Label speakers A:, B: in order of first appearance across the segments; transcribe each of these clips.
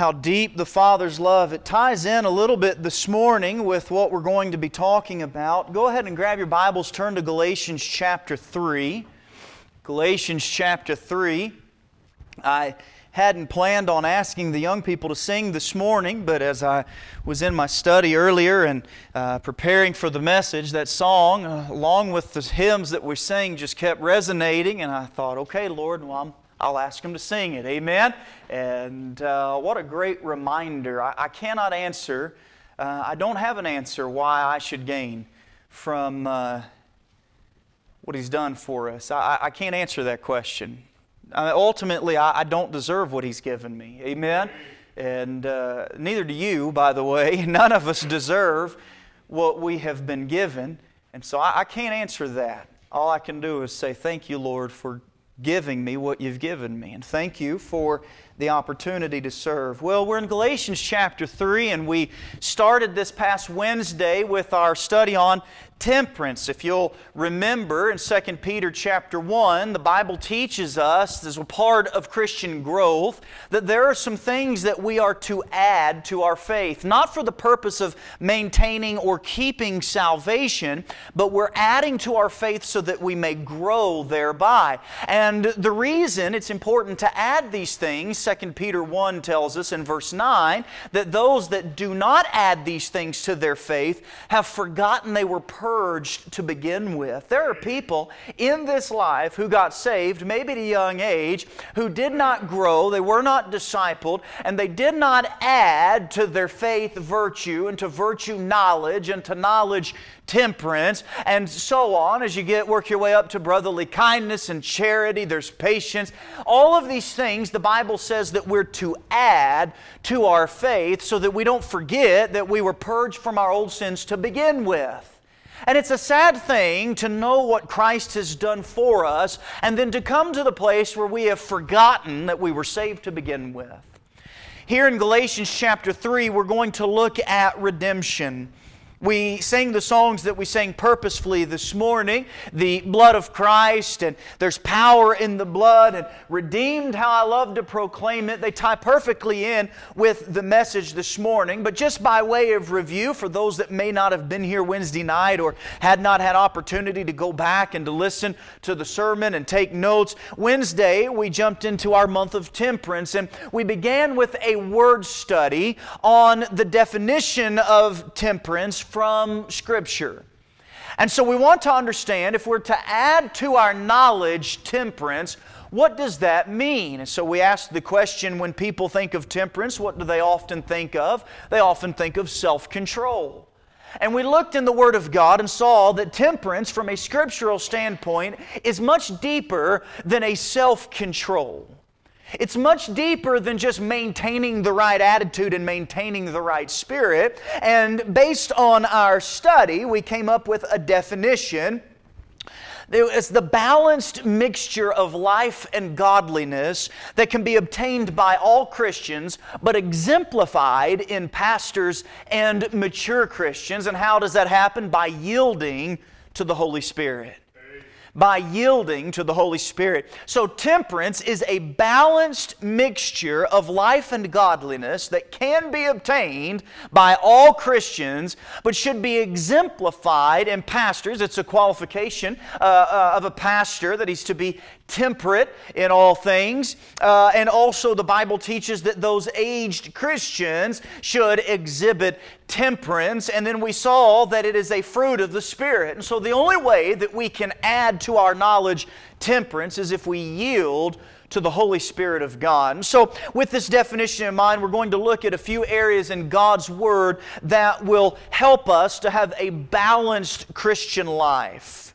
A: how deep the Father's love. It ties in a little bit this morning with what we're going to be talking about. Go ahead and grab your Bibles, turn to Galatians chapter 3. Galatians chapter 3. I hadn't planned on asking the young people to sing this morning, but as I was in my study earlier and uh, preparing for the message, that song, uh, along with the hymns that we sang, just kept resonating, and I thought, okay, Lord, well, I'm I'll ask them to sing it. Amen? And uh, what a great reminder. I, I cannot answer, uh, I don't have an answer why I should gain from uh, what He's done for us. I, I can't answer that question. I ultimately, I, I, don't deserve what He's given me. Amen? And uh, neither do you, by the way. None of us deserve what we have been given. And so I, I can't answer that. All I can do is say, Thank you, Lord, for giving me what you've given me. And thank you for the opportunity to serve. Well, we're in Galatians chapter 3, and we started this past Wednesday with our study on temperance. If you'll remember in 2 Peter chapter 1, the Bible teaches us, as a part of Christian growth, that there are some things that we are to add to our faith, not for the purpose of maintaining or keeping salvation, but we're adding to our faith so that we may grow thereby. And the reason it's important to add these things, 2 Peter 1 tells us in verse 9, that those that do not add these things to their faith have forgotten they were purged to begin with. There are people in this life who got saved, maybe at a young age, who did not grow, they were not discipled, and they did not add to their faith virtue, and to virtue knowledge, and to knowledge temperance, and so on as you get work your way up to brotherly kindness and charity, there's patience. All of these things the Bible says that we're to add to our faith so that we don't forget that we were purged from our old sins to begin with. And it's a sad thing to know what Christ has done for us and then to come to the place where we have forgotten that we were saved to begin with. Here in Galatians chapter 3, we're going to look at redemption. We sang the songs that we sang purposefully this morning the blood of Christ, and there's power in the blood, and redeemed, how I love to proclaim it. They tie perfectly in with the message this morning. But just by way of review, for those that may not have been here Wednesday night or had not had opportunity to go back and to listen to the sermon and take notes, Wednesday we jumped into our month of temperance, and we began with a word study on the definition of temperance from Scripture. And so we want to understand if we're to add to our knowledge temperance, what does that mean? And so we ask the question when people think of temperance, what do they often think of? They often think of self control. And we looked in the Word of God and saw that temperance, from a scriptural standpoint, is much deeper than a self control. It's much deeper than just maintaining the right attitude and maintaining the right spirit. And based on our study, we came up with a definition. It's the balanced mixture of life and godliness that can be obtained by all Christians, but exemplified in pastors and mature Christians. And how does that happen? By yielding to the Holy Spirit by yielding to the Holy Spirit. So, temperance is a balanced mixture of life and godliness that can be obtained by all Christians, but should be exemplified in pastors. It's a qualification uh, uh, of a pastor that he's to be temperate in all things. Uh, and also, the Bible teaches that those aged Christians should exhibit temperance. And then we saw that it is a fruit of the Spirit. And so, the only way that we can add to our knowledge temperance is if we yield to the Holy Spirit of God. And so, with this definition in mind, we're going to look at a few areas in God's Word that will help us to have a balanced Christian life.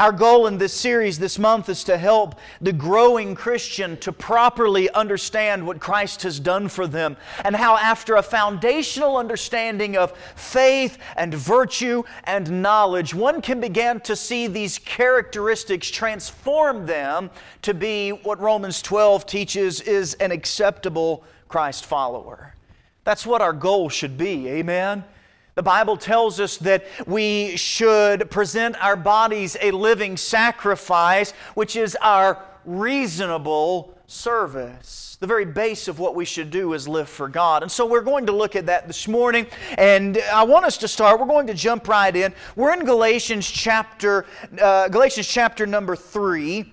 A: Our goal in this series this month is to help the growing Christian to properly understand what Christ has done for them and how, after a foundational understanding of faith and virtue and knowledge, one can begin to see these characteristics transform them to be what Romans 12 teaches is an acceptable Christ follower. That's what our goal should be. Amen. The Bible tells us that we should present our bodies a living sacrifice, which is our reasonable service. The very base of what we should do is live for God. And so we're going to look at that this morning. And I want us to start. We're going to jump right in. We're in Galatians chapter, uh, Galatians chapter number 3.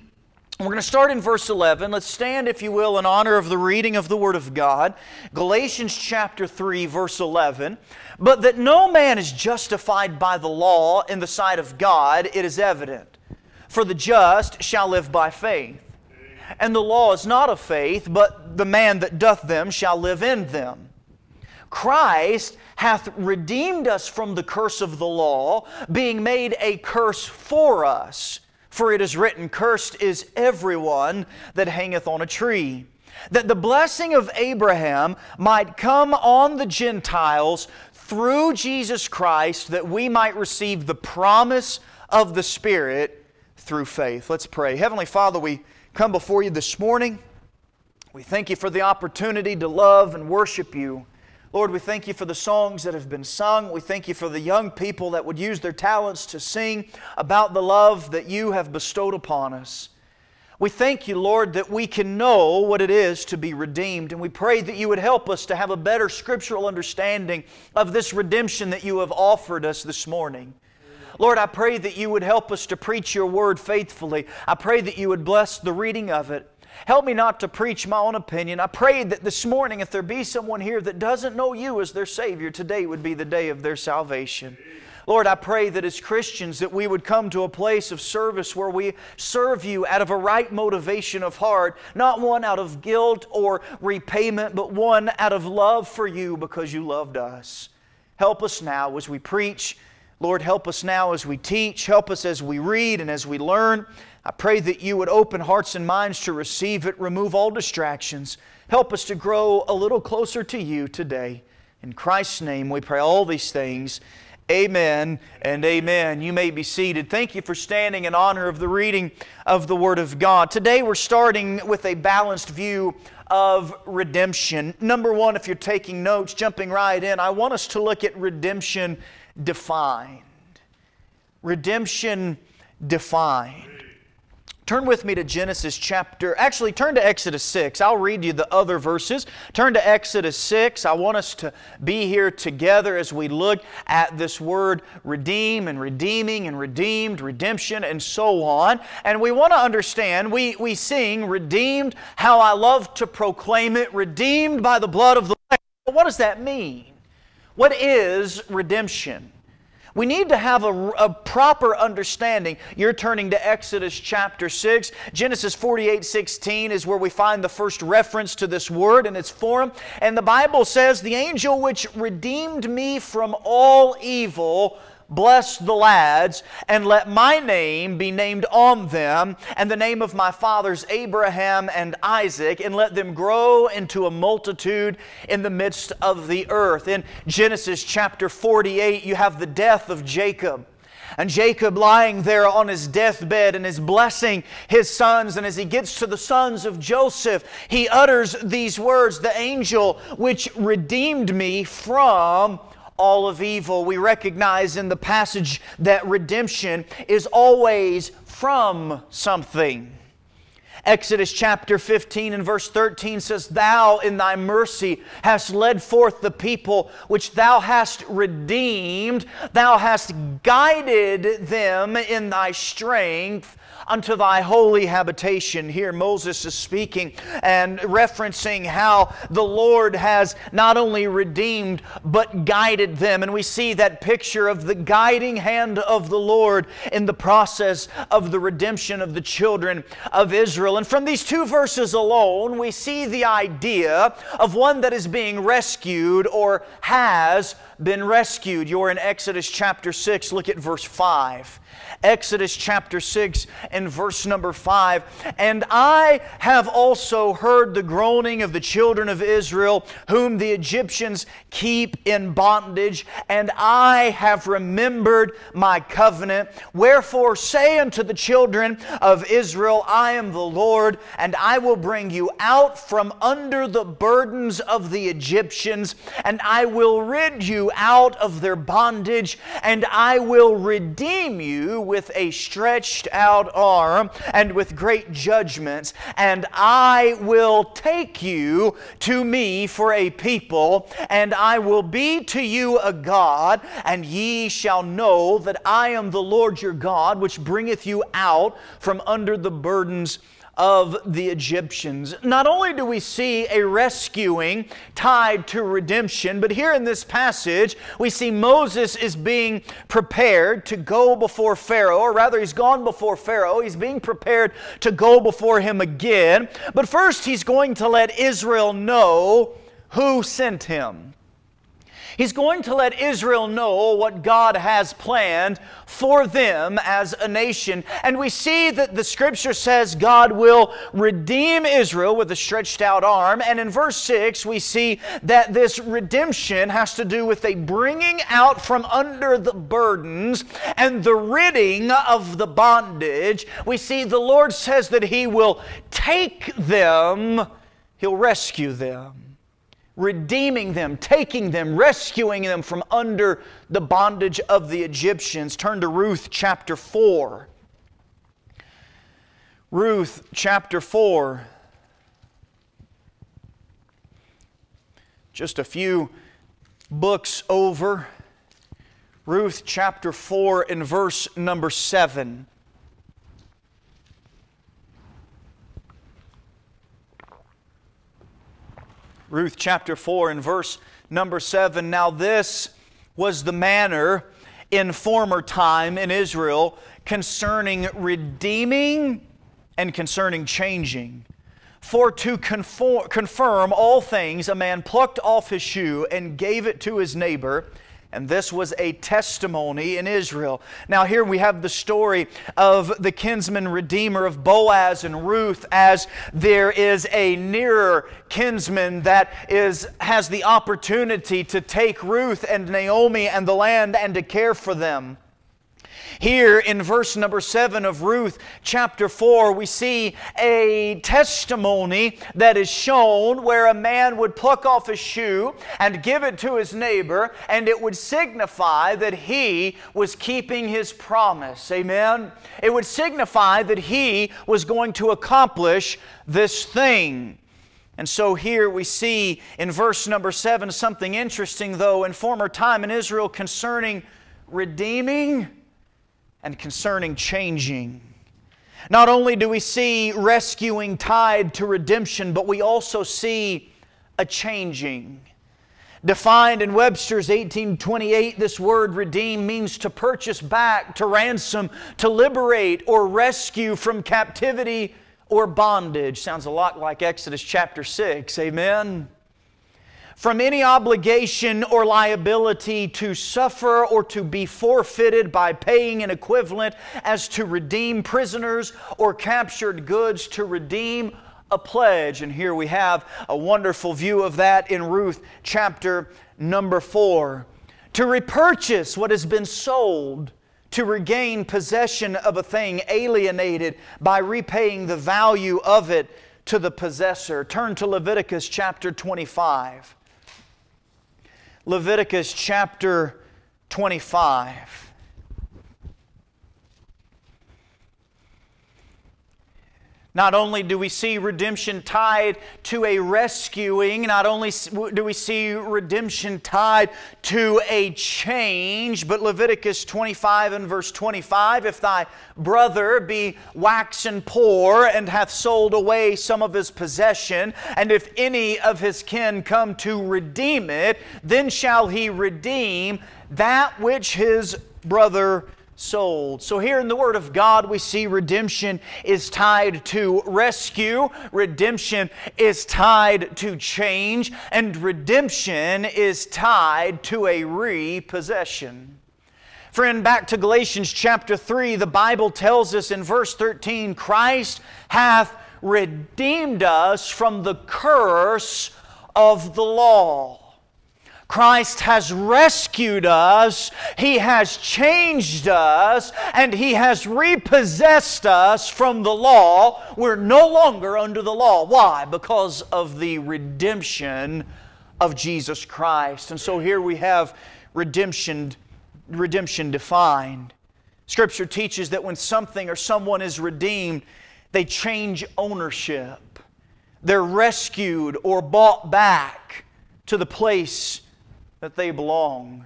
A: We're going to start in verse 11. Let's stand, if you will, in honor of the reading of the Word of God. Galatians chapter 3, verse 11. But that no man is justified by the law in the sight of God, it is evident. For the just shall live by faith. And the law is not of faith, but the man that doth them shall live in them. Christ hath redeemed us from the curse of the law, being made a curse for us. For it is written, Cursed is everyone that hangeth on a tree. That the blessing of Abraham might come on the Gentiles through Jesus Christ, that we might receive the promise of the Spirit through faith. Let's pray. Heavenly Father, we come before you this morning. We thank you for the opportunity to love and worship you. Lord, we thank you for the songs that have been sung. We thank you for the young people that would use their talents to sing about the love that you have bestowed upon us. We thank you, Lord, that we can know what it is to be redeemed, and we pray that you would help us to have a better scriptural understanding of this redemption that you have offered us this morning. Lord, I pray that you would help us to preach your word faithfully. I pray that you would bless the reading of it. Help me not to preach my own opinion. I pray that this morning, if there be someone here that doesn't know you as their Savior, today would be the day of their salvation. Lord, I pray that as Christians that we would come to a place of service where we serve you out of a right motivation of heart, not one out of guilt or repayment, but one out of love for you because you loved us. Help us now as we preach. Lord, help us now as we teach. Help us as we read and as we learn. I pray that you would open hearts and minds to receive it, remove all distractions. Help us to grow a little closer to you today. In Christ's name, we pray all these things. Amen and amen. You may be seated. Thank you for standing in honor of the reading of the Word of God. Today we're starting with a balanced view of redemption. Number one, if you're taking notes, jumping right in, I want us to look at redemption defined. Redemption defined. Turn with me to Genesis chapter, actually, turn to Exodus 6. I'll read you the other verses. Turn to Exodus 6. I want us to be here together as we look at this word redeem and redeeming and redeemed, redemption, and so on. And we want to understand, we, we sing, redeemed, how I love to proclaim it, redeemed by the blood of the Lamb. What does that mean? What is redemption? We need to have a, a, proper understanding. You're turning to Exodus chapter 6. Genesis 48 16 is where we find the first reference to this word in its form. And the Bible says, The angel which redeemed me from all evil Bless the lads, and let my name be named on them, and the name of my fathers Abraham and Isaac, and let them grow into a multitude in the midst of the earth. In Genesis chapter 48, you have the death of Jacob. And Jacob lying there on his deathbed and is blessing his sons. And as he gets to the sons of Joseph, he utters these words The angel which redeemed me from all of evil. We recognize in the passage that redemption is always from something. Exodus chapter 15 and verse 13 says, Thou in thy mercy hast led forth the people which thou hast redeemed. Thou hast guided them in thy strength unto thy holy habitation. Here Moses is speaking and referencing how the Lord has not only redeemed but guided them. And we see that picture of the guiding hand of the Lord in the process of the redemption of the children of Israel. And from these two verses alone, we see the idea of one that is being rescued or has been rescued. You're in Exodus chapter 6. Look at verse 5. Exodus chapter 6 and verse number 5. And I have also heard the groaning of the children of Israel, whom the Egyptians keep in bondage, and I have remembered my covenant. Wherefore say unto the children of Israel, I am the Lord, and I will bring you out from under the burdens of the Egyptians, and I will rid you out of their bondage, and I will redeem you with a stretched out arm and with great judgments, and I will take you to me for a people, and I will be to you a God, and ye shall know that I am the Lord your God, which bringeth you out from under the burdens of the Egyptians. Not only do we see a rescuing tied to redemption, but here in this passage, we see Moses is being prepared to go before Pharaoh, or rather, he's gone before Pharaoh. He's being prepared to go before him again. But first, he's going to let Israel know who sent him. He's going to let Israel know what God has planned for them as a nation. And we see that the scripture says God will redeem Israel with a stretched out arm. And in verse 6, we see that this redemption has to do with a bringing out from under the burdens and the ridding of the bondage. We see the Lord says that He will take them, He'll rescue them redeeming them, taking them, rescuing them from under the bondage of the Egyptians. Turn to Ruth chapter 4. Ruth chapter 4. Just a few books over. Ruth chapter 4 and verse number 7. Ruth chapter 4 and verse number 7. Now, this was the manner in former time in Israel concerning redeeming and concerning changing. For to conform, confirm all things, a man plucked off his shoe and gave it to his neighbor and this was a testimony in Israel. Now, here we have the story of the kinsman redeemer of Boaz and Ruth, as there is a nearer kinsman that is, has the opportunity to take Ruth and Naomi and the land and to care for them. Here in verse number 7 of Ruth chapter 4, we see a testimony that is shown where a man would pluck off a shoe and give it to his neighbor, and it would signify that he was keeping his promise. Amen? It would signify that he was going to accomplish this thing. And so here we see in verse number 7 something interesting, though, in former time in Israel concerning redeeming and concerning changing. Not only do we see rescuing tied to redemption, but we also see a changing. Defined in Webster's 1828, this word redeem means to purchase back, to ransom, to liberate, or rescue from captivity or bondage. Sounds a lot like Exodus chapter 6. Amen from any obligation or liability to suffer or to be forfeited by paying an equivalent as to redeem prisoners or captured goods to redeem a pledge. And here we have a wonderful view of that in Ruth chapter number 4. To repurchase what has been sold, to regain possession of a thing alienated by repaying the value of it to the possessor. Turn to Leviticus chapter 25. Leviticus chapter 25. Not only do we see redemption tied to a rescuing, not only do we see redemption tied to a change, but Leviticus 25 and verse 25 if thy brother be waxen poor and hath sold away some of his possession, and if any of his kin come to redeem it, then shall he redeem that which his brother sold. So, here in the Word of God, we see redemption is tied to rescue, redemption is tied to change, and redemption is tied to a repossession. Friend, back to Galatians chapter 3, the Bible tells us in verse 13 Christ hath redeemed us from the curse of the law. Christ has rescued us, He has changed us, and He has repossessed us from the law. We're no longer under the law. Why? Because of the redemption of Jesus Christ. And so here we have redemption, redemption defined. Scripture teaches that when something or someone is redeemed, they change ownership. They're rescued or bought back to the place that they belong.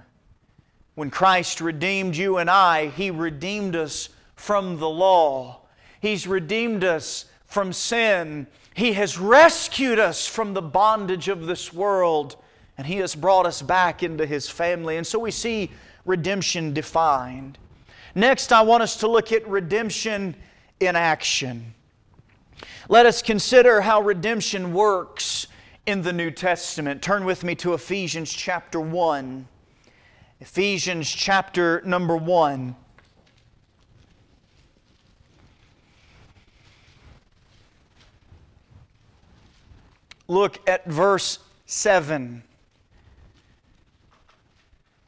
A: When Christ redeemed you and I, He redeemed us from the law. He's redeemed us from sin. He has rescued us from the bondage of this world, and He has brought us back into His family. And so we see redemption defined. Next, I want us to look at redemption in action. Let us consider how redemption works in the New Testament. Turn with me to Ephesians chapter 1. Ephesians chapter number 1. Look at verse 7.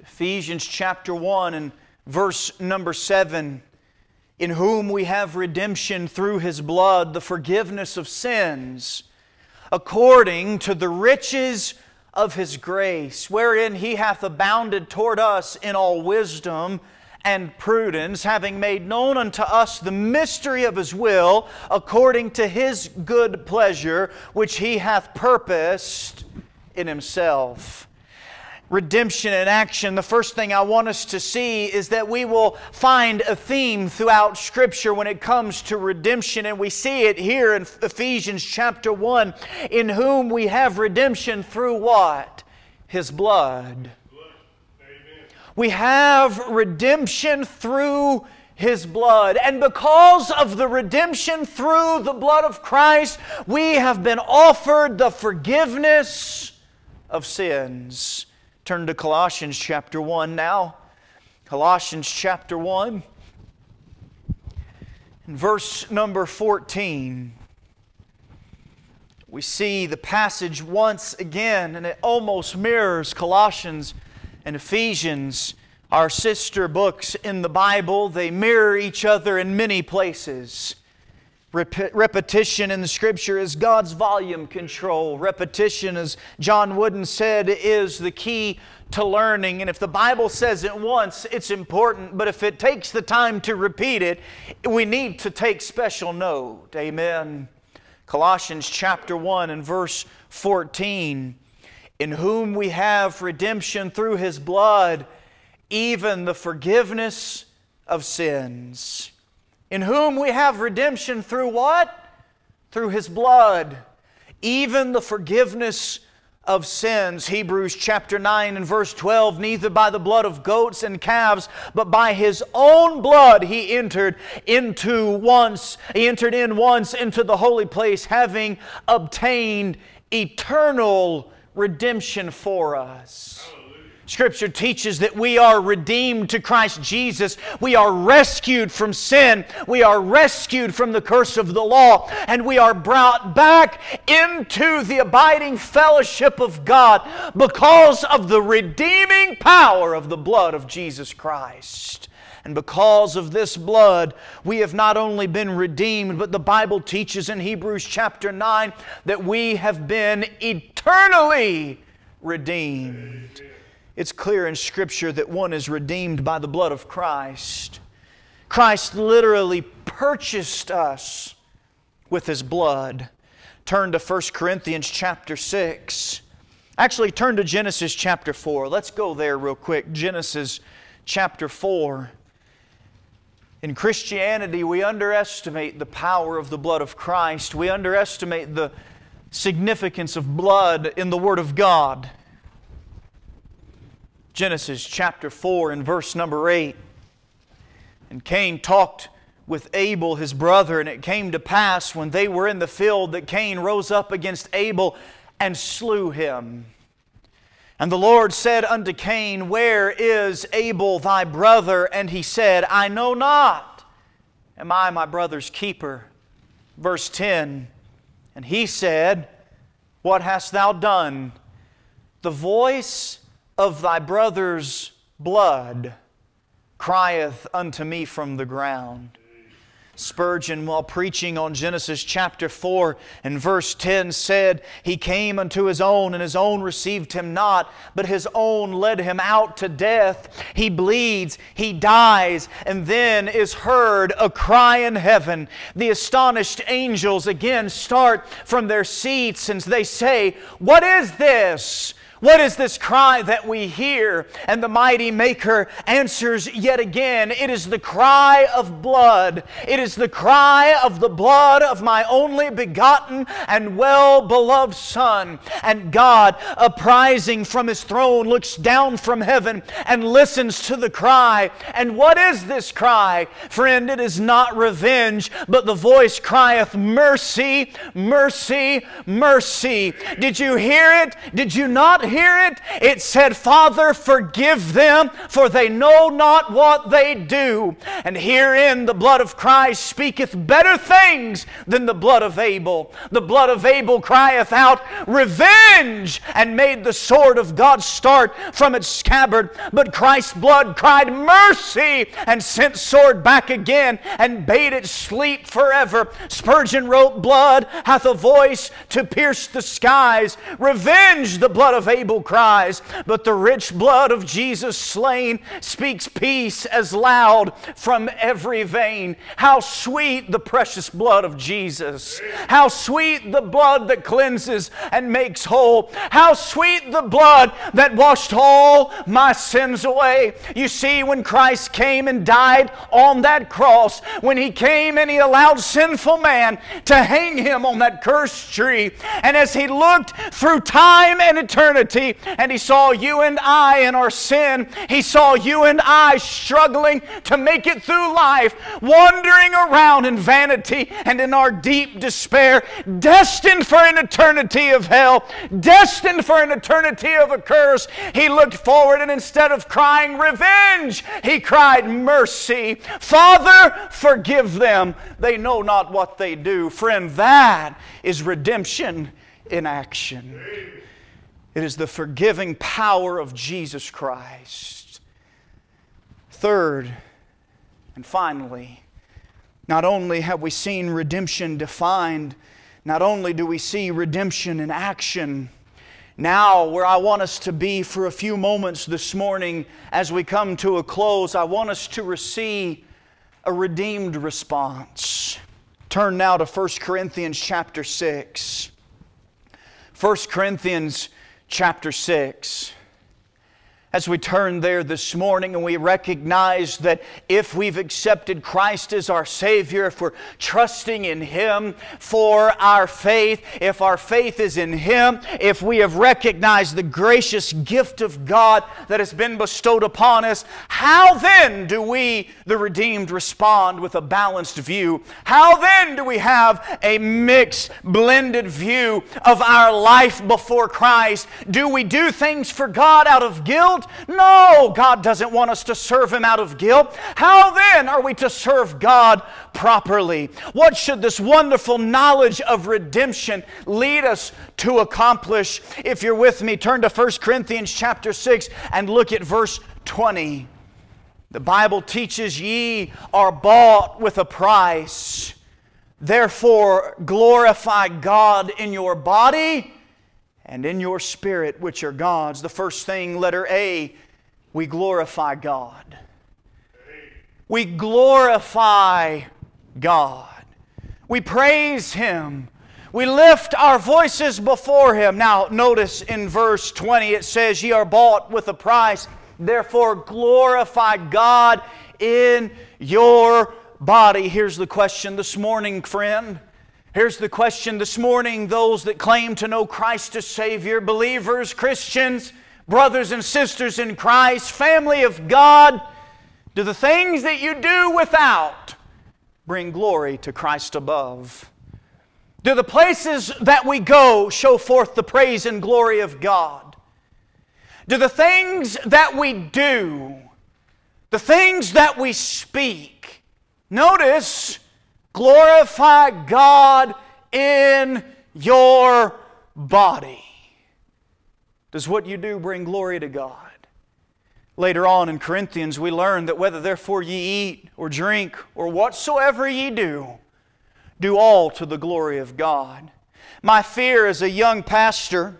A: Ephesians chapter 1 and verse number 7 in whom we have redemption through his blood, the forgiveness of sins, according to the riches of his grace, wherein he hath abounded toward us in all wisdom and prudence, having made known unto us the mystery of his will, according to his good pleasure, which he hath purposed in himself redemption in action, the first thing I want us to see is that we will find a theme throughout Scripture when it comes to redemption, and we see it here in Ephesians chapter 1 in whom we have redemption through what? His blood. We have redemption through his blood. And because of the redemption through the blood of Christ, we have been offered the forgiveness of sins. Turn to Colossians chapter 1 now. Colossians chapter 1, in verse number 14. We see the passage once again, and it almost mirrors Colossians and Ephesians, our sister books in the Bible. They mirror each other in many places. Rep- repetition in the scripture is God's volume control. Repetition, as John Wooden said, is the key to learning. And if the Bible says it once, it's important. But if it takes the time to repeat it, we need to take special note. Amen. Colossians chapter 1 and verse 14 In whom we have redemption through his blood, even the forgiveness of sins in whom we have redemption through what? Through his blood, even the forgiveness of sins. Hebrews chapter 9 and verse 12 Neither by the blood of goats and calves, but by his own blood he entered into once, he entered in once into the holy place, having obtained eternal redemption for us. Scripture teaches that we are redeemed to Christ Jesus. We are rescued from sin. We are rescued from the curse of the law. And we are brought back into the abiding fellowship of God because of the redeeming power of the blood of Jesus Christ. And because of this blood, we have not only been redeemed, but the Bible teaches in Hebrews chapter 9 that we have been eternally redeemed. It's clear in Scripture that one is redeemed by the blood of Christ. Christ literally purchased us with his blood. Turn to 1 Corinthians chapter 6. Actually, turn to Genesis chapter 4. Let's go there real quick. Genesis chapter 4. In Christianity, we underestimate the power of the blood of Christ. We underestimate the significance of blood in the Word of God. Genesis chapter 4 and verse number 8. And Cain talked with Abel his brother, and it came to pass when they were in the field that Cain rose up against Abel and slew him. And the Lord said unto Cain, Where is Abel thy brother? And he said, I know not. Am I my brother's keeper? Verse 10 And he said, What hast thou done? The voice of thy brother's blood crieth unto me from the ground. Spurgeon, while preaching on Genesis chapter 4 and verse 10, said, He came unto His own, and His own received Him not, but His own led Him out to death. He bleeds, He dies, and then is heard a cry in heaven. The astonished angels again start from their seats, and they say, What is this? What is this cry that we hear? And the mighty Maker answers yet again It is the cry of blood. It is the cry of the blood of my only begotten and well beloved Son. And God, uprising from his throne, looks down from heaven and listens to the cry. And what is this cry? Friend, it is not revenge, but the voice crieth, Mercy, mercy, mercy. Did you hear it? Did you not hear it? It said, Father, forgive them, for they know not what they do. And herein the blood of Christ speaketh better things than the blood of Abel. The blood of Abel crieth out, Revenge! and made the sword of God start from its scabbard. But Christ's blood cried, Mercy! and sent sword back again and bade it sleep forever. Spurgeon wrote, Blood hath a voice to pierce the skies. Revenge, the blood of Abel Abel cries, but the rich blood of Jesus slain speaks peace as loud from every vein. How sweet the precious blood of Jesus! How sweet the blood that cleanses and makes whole! How sweet the blood that washed all my sins away! You see, when Christ came and died on that cross, when He came and He allowed sinful man to hang Him on that cursed tree, and as He looked through time and eternity, and He saw you and I in our sin. He saw you and I struggling to make it through life, wandering around in vanity and in our deep despair, destined for an eternity of hell, destined for an eternity of a curse. He looked forward and instead of crying revenge, he cried mercy. Father, forgive them. They know not what they do. Friend, that is redemption in action. It is the forgiving power of Jesus Christ. Third, and finally, not only have we seen redemption defined, not only do we see redemption in action, now, where I want us to be for a few moments this morning as we come to a close, I want us to receive a redeemed response. Turn now to 1 Corinthians chapter 6. 1 Corinthians chapter 6 as we turn there this morning and we recognize that if we've accepted Christ as our Savior, if we're trusting in Him for our faith, if our faith is in Him, if we have recognized the gracious gift of God that has been bestowed upon us, how then do we, the redeemed, respond with a balanced view? How then do we have a mixed, blended view of our life before Christ? Do we do things for God out of guilt? No, God doesn't want us to serve Him out of guilt. How then are we to serve God properly? What should this wonderful knowledge of redemption lead us to accomplish? If you're with me, turn to 1 Corinthians chapter 6 and look at verse 20. The Bible teaches ye are bought with a price. Therefore, glorify God in your body and in your spirit, which are God's. The first thing, letter A, we glorify God. We glorify God. We praise Him. We lift our voices before Him. Now, notice in verse 20 it says, Ye are bought with a price, therefore glorify God in your body. Here's the question this morning, friend. Here's the question this morning those that claim to know Christ as Savior, believers, Christians, brothers and sisters in Christ, family of God, do the things that you do without bring glory to Christ above? Do the places that we go show forth the praise and glory of God? Do the things that we do, the things that we speak, notice, Glorify God in your body. Does what you do bring glory to God? Later on in Corinthians, we learn that whether therefore ye eat or drink or whatsoever ye do, do all to the glory of God. My fear as a young pastor,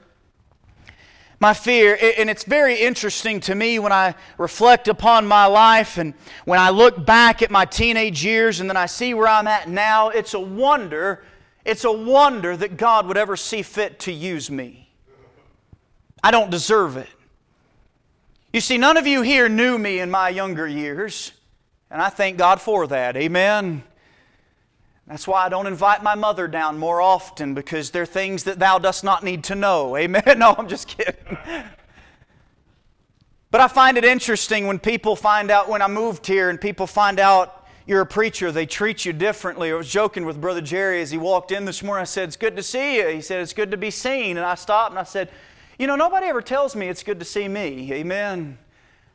A: my fear, and it's very interesting to me when I reflect upon my life and when I look back at my teenage years and then I see where I'm at now, it's a wonder, it's a wonder that God would ever see fit to use me. I don't deserve it. You see, none of you here knew me in my younger years, and I thank God for that. Amen. That's why I don't invite my mother down more often because there are things that thou dost not need to know. Amen. No, I'm just kidding. But I find it interesting when people find out, when I moved here and people find out you're a preacher, they treat you differently. I was joking with Brother Jerry as he walked in this morning. I said, It's good to see you. He said, It's good to be seen. And I stopped and I said, You know, nobody ever tells me it's good to see me. Amen.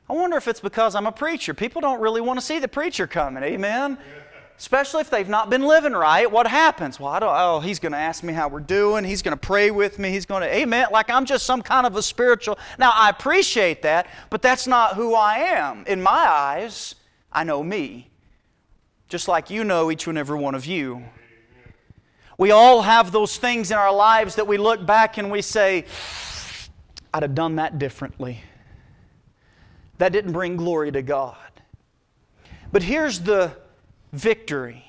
A: I wonder if it's because I'm a preacher. People don't really want to see the preacher coming. Amen. Yeah. Especially if they've not been living right, what happens? Well, I don't, oh, he's going to ask me how we're doing. He's going to pray with me. He's going to, amen, like I'm just some kind of a spiritual. Now, I appreciate that, but that's not who I am. In my eyes, I know me, just like you know each and every one of you. We all have those things in our lives that we look back and we say, I'd have done that differently. That didn't bring glory to God. But here's the victory.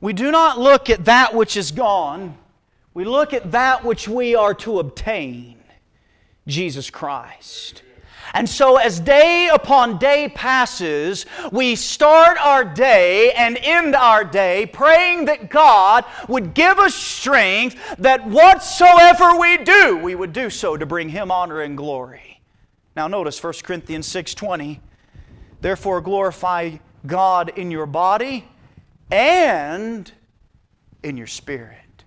A: We do not look at that which is gone, we look at that which we are to obtain Jesus Christ. And so, as day upon day passes, we start our day and end our day praying that God would give us strength that whatsoever we do, we would do so to bring Him honor and glory. Now, notice 1 Corinthians 6:20. Therefore, glorify God in your body and in your spirit.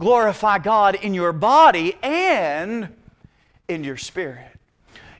A: Glorify God in your body and in your spirit.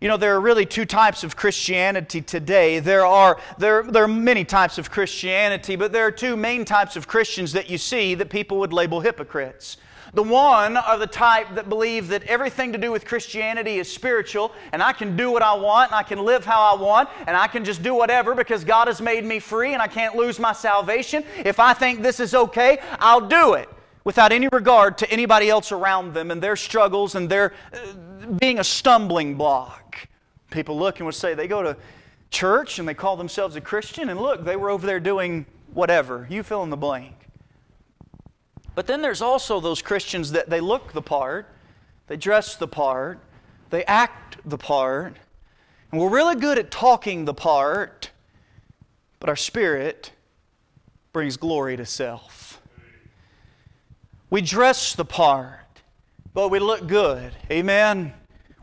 A: You know, there are really two types of Christianity today. There are, there, there are many types of Christianity, but there are two main types of Christians that you see that people would label hypocrites. The one are the type that believe that everything to do with Christianity is spiritual, and I can do what I want, and I can live how I want, and I can just do whatever because God has made me free and I can't lose my salvation. If I think this is okay, I'll do it without any regard to anybody else around them and their struggles and their uh, being a stumbling block. People look and would say they go to church and they call themselves a Christian, and look, they were over there doing whatever. You fill in the blank. But then there's also those Christians that they look the part, they dress the part, they act the part, and we're really good at talking the part, but our spirit brings glory to self. We dress the part, but we look good. Amen.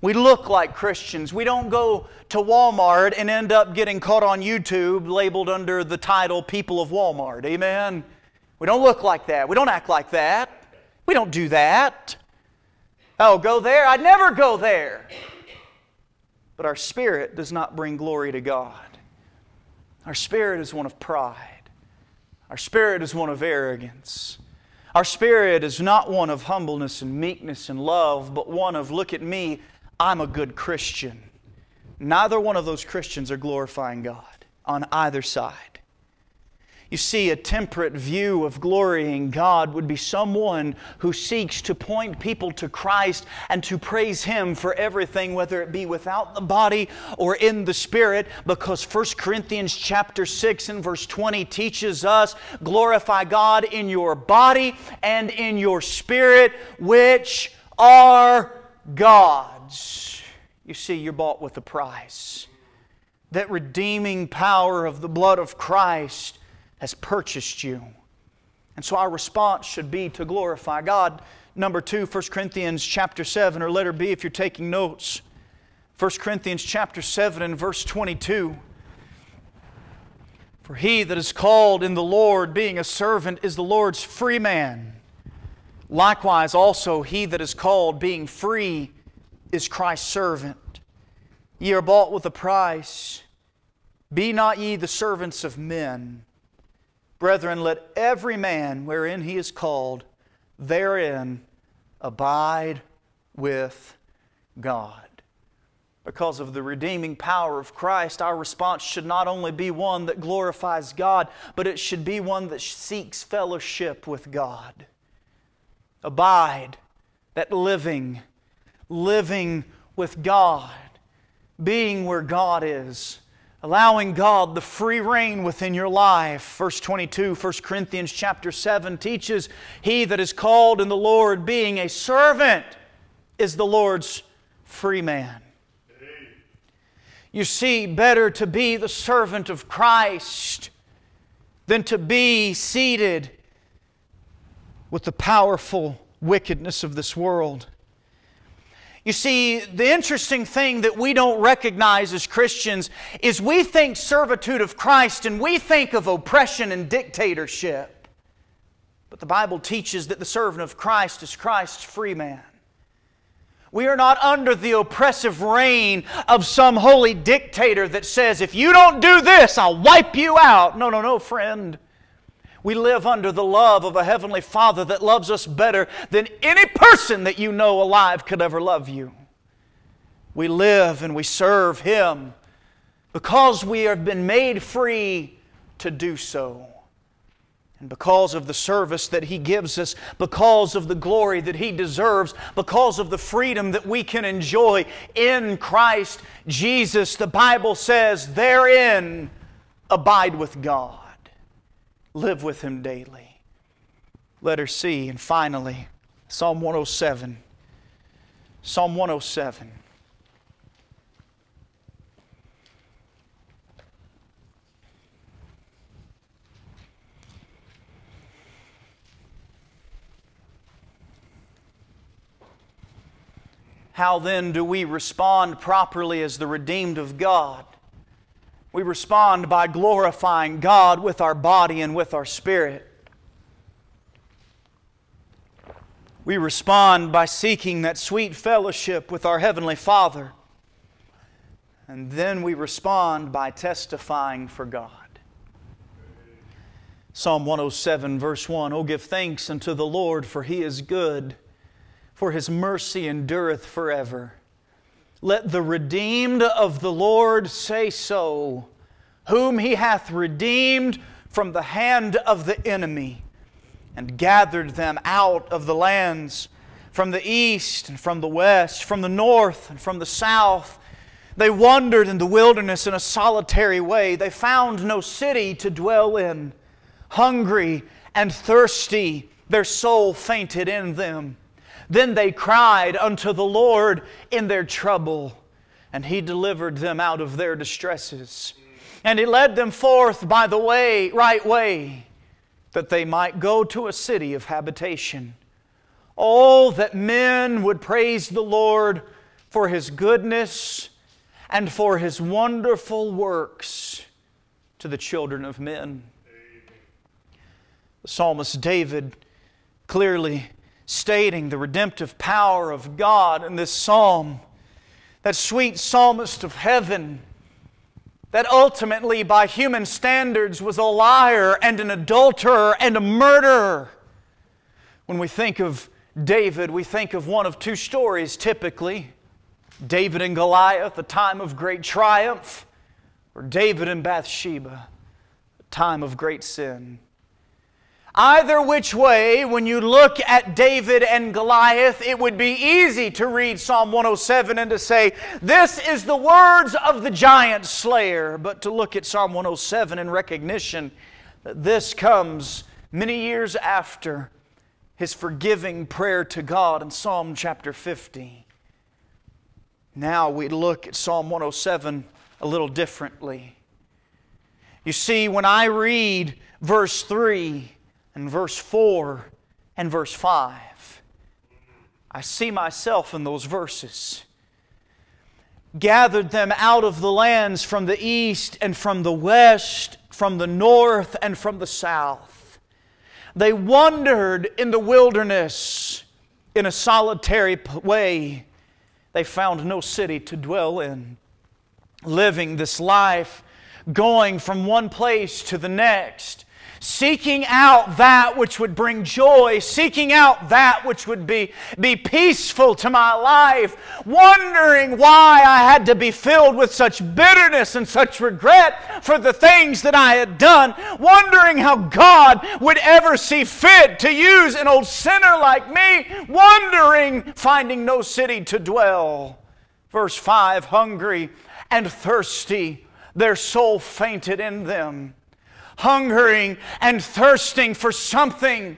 A: We look like Christians. We don't go to Walmart and end up getting caught on YouTube labeled under the title People of Walmart. Amen. We don't look like that. We don't act like that. We don't do that. Oh, go there? I'd never go there. But our spirit does not bring glory to God. Our spirit is one of pride. Our spirit is one of arrogance. Our spirit is not one of humbleness and meekness and love, but one of, look at me, I'm a good Christian. Neither one of those Christians are glorifying God on either side. You see, a temperate view of glorying God would be someone who seeks to point people to Christ and to praise Him for everything, whether it be without the body or in the spirit, because 1 Corinthians chapter 6 and verse 20 teaches us glorify God in your body and in your spirit, which are God's. You see, you're bought with a price. That redeeming power of the blood of Christ has purchased you. And so our response should be to glorify God. Number two, 1 Corinthians chapter 7, or letter B if you're taking notes. 1 Corinthians chapter 7 and verse 22. For he that is called in the Lord, being a servant, is the Lord's free man. Likewise, also, he that is called, being free, is Christ's servant. Ye are bought with a price. Be not ye the servants of men Brethren, let every man wherein he is called therein abide with God. because of the redeeming power of Christ, our response should not only be one that glorifies God, but it should be one that seeks fellowship with God. Abide, that living, living with God, being where God is, allowing God the free rein within your life. Verse 22, 1 Corinthians chapter 7 teaches, He that is called in the Lord, being a servant, is the Lord's free man. You see, better to be the servant of Christ than to be seated with the powerful wickedness of this world. You see, the interesting thing that we don't recognize as Christians is we think servitude of Christ and we think of oppression and dictatorship. But the Bible teaches that the servant of Christ is Christ's free man. We are not under the oppressive reign of some holy dictator that says, if you don't do this, I'll wipe you out. No, no, no, friend. We live under the love of a Heavenly Father that loves us better than any person that you know alive could ever love you. We live and we serve Him because we have been made free to do so. And because of the service that He gives us, because of the glory that He deserves, because of the freedom that we can enjoy in Christ Jesus, the Bible says, therein abide with God. Live with Him daily. Letter C, and finally, Psalm 107. Psalm 107. How then do we respond properly as the redeemed of God? We respond by glorifying God with our body and with our spirit. We respond by seeking that sweet fellowship with our Heavenly Father. And then we respond by testifying for God. Psalm 107, verse 1 Oh, give thanks unto the Lord, for He is good for his mercy endureth forever. Let the redeemed of the Lord say so, whom he hath redeemed from the hand of the enemy, and gathered them out of the lands from the east and from the west, from the north and from the south. They wandered in the wilderness in a solitary way. They found no city to dwell in. Hungry and thirsty, their soul fainted in them. Then they cried unto the Lord in their trouble, and He delivered them out of their distresses. And He led them forth by the way, right way, that they might go to a city of habitation. Oh, that men would praise the Lord for His goodness and for His wonderful works to the children of men. The psalmist David clearly stating the redemptive power of God in this psalm. That sweet psalmist of heaven, that ultimately, by human standards, was a liar and an adulterer and a murderer. When we think of David, we think of one of two stories typically David and Goliath, a time of great triumph, or David and Bathsheba, a time of great sin. Either which way, when you look at David and Goliath, it would be easy to read Psalm 107 and to say, This is the words of the giant slayer. But to look at Psalm 107 in recognition that this comes many years after his forgiving prayer to God in Psalm chapter 50. Now we look at Psalm 107 a little differently. You see, when I read verse 3, and verse 4 and verse 5. I see myself in those verses. Gathered them out of the lands from the east and from the west, from the north and from the south. They wandered in the wilderness in a solitary way. They found no city to dwell in. Living this life, going from one place to the next, seeking out that which would bring joy, seeking out that which would be, be peaceful to my life, wondering why I had to be filled with such bitterness and such regret for the things that I had done, wondering how God would ever see fit to use an old sinner like me, wondering, finding no city to dwell. Verse 5 hungry and thirsty, their soul fainted in them hungering and thirsting for something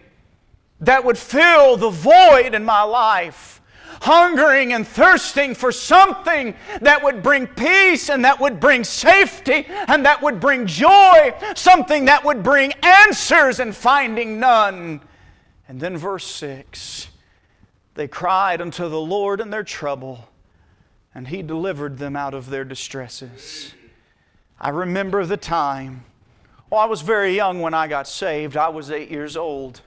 A: that would fill the void in my life. Hungering and thirsting for something that would bring peace and that would bring safety and that would bring joy, something that would bring answers and finding none. And then, verse 6 they cried unto the Lord in their trouble, and He delivered them out of their distresses. I remember the time well, I was very young when I got saved. I was eight years old.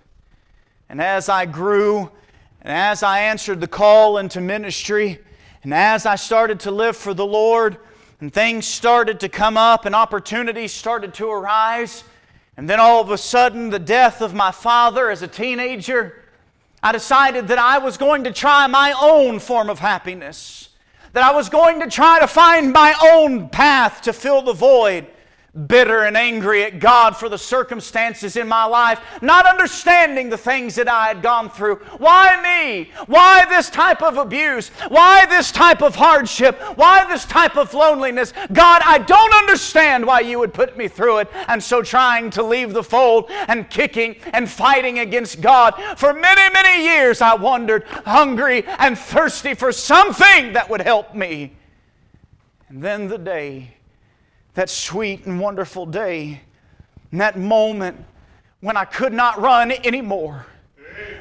A: And as I grew, and as I answered the call into ministry, and as I started to live for the Lord, and things started to come up, and opportunities started to arise, and then all of a sudden, the death of my father as a teenager, I decided that I was going to try my own form of happiness, that I was going to try to find my own path to fill the void bitter and angry at God for the circumstances in my life, not understanding the things that I had gone through. Why me? Why this type of abuse? Why this type of hardship? Why this type of loneliness? God, I don't understand why you would put me through it. And so trying to leave the fold and kicking and fighting against God. For many, many years I wandered hungry and thirsty for something that would help me. And then the day that sweet and wonderful day, and that moment when I could not run anymore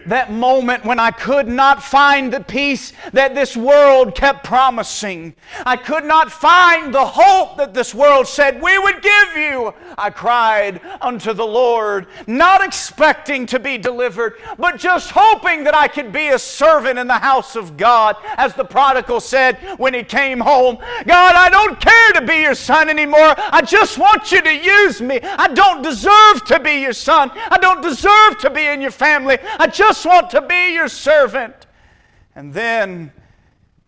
A: that moment when I could not find the peace that this world kept promising. I could not find the hope that this world said we would give you. I cried unto the Lord, not expecting to be delivered, but just hoping that I could be a servant in the house of God. As the prodigal said when he came home, God, I don't care to be your son anymore. I just want you to use me. I don't deserve to be your son. I don't deserve to be in your family. I just want to be your servant. And then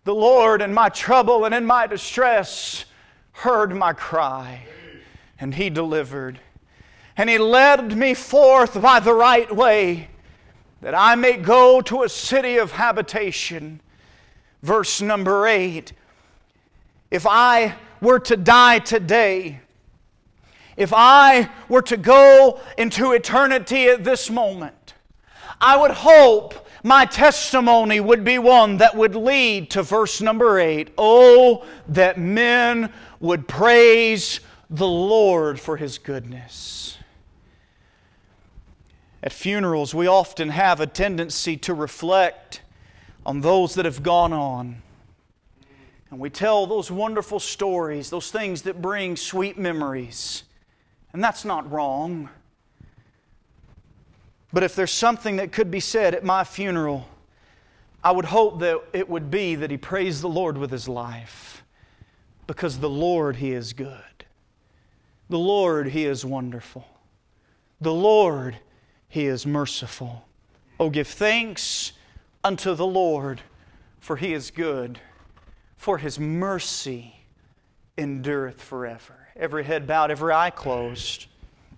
A: the Lord, in my trouble and in my distress, heard my cry, and He delivered. And He led me forth by the right way, that I may go to a city of habitation. Verse number eight If I were to die today, if I were to go into eternity at this moment, I would hope my testimony would be one that would lead to verse number eight. Oh, that men would praise the Lord for his goodness. At funerals, we often have a tendency to reflect on those that have gone on. And we tell those wonderful stories, those things that bring sweet memories. And that's not wrong. But if there's something that could be said at my funeral, I would hope that it would be that he praised the Lord with his life. Because the Lord, he is good. The Lord, he is wonderful. The Lord, he is merciful. Oh, give thanks unto the Lord, for he is good, for his mercy endureth forever. Every head bowed, every eye closed.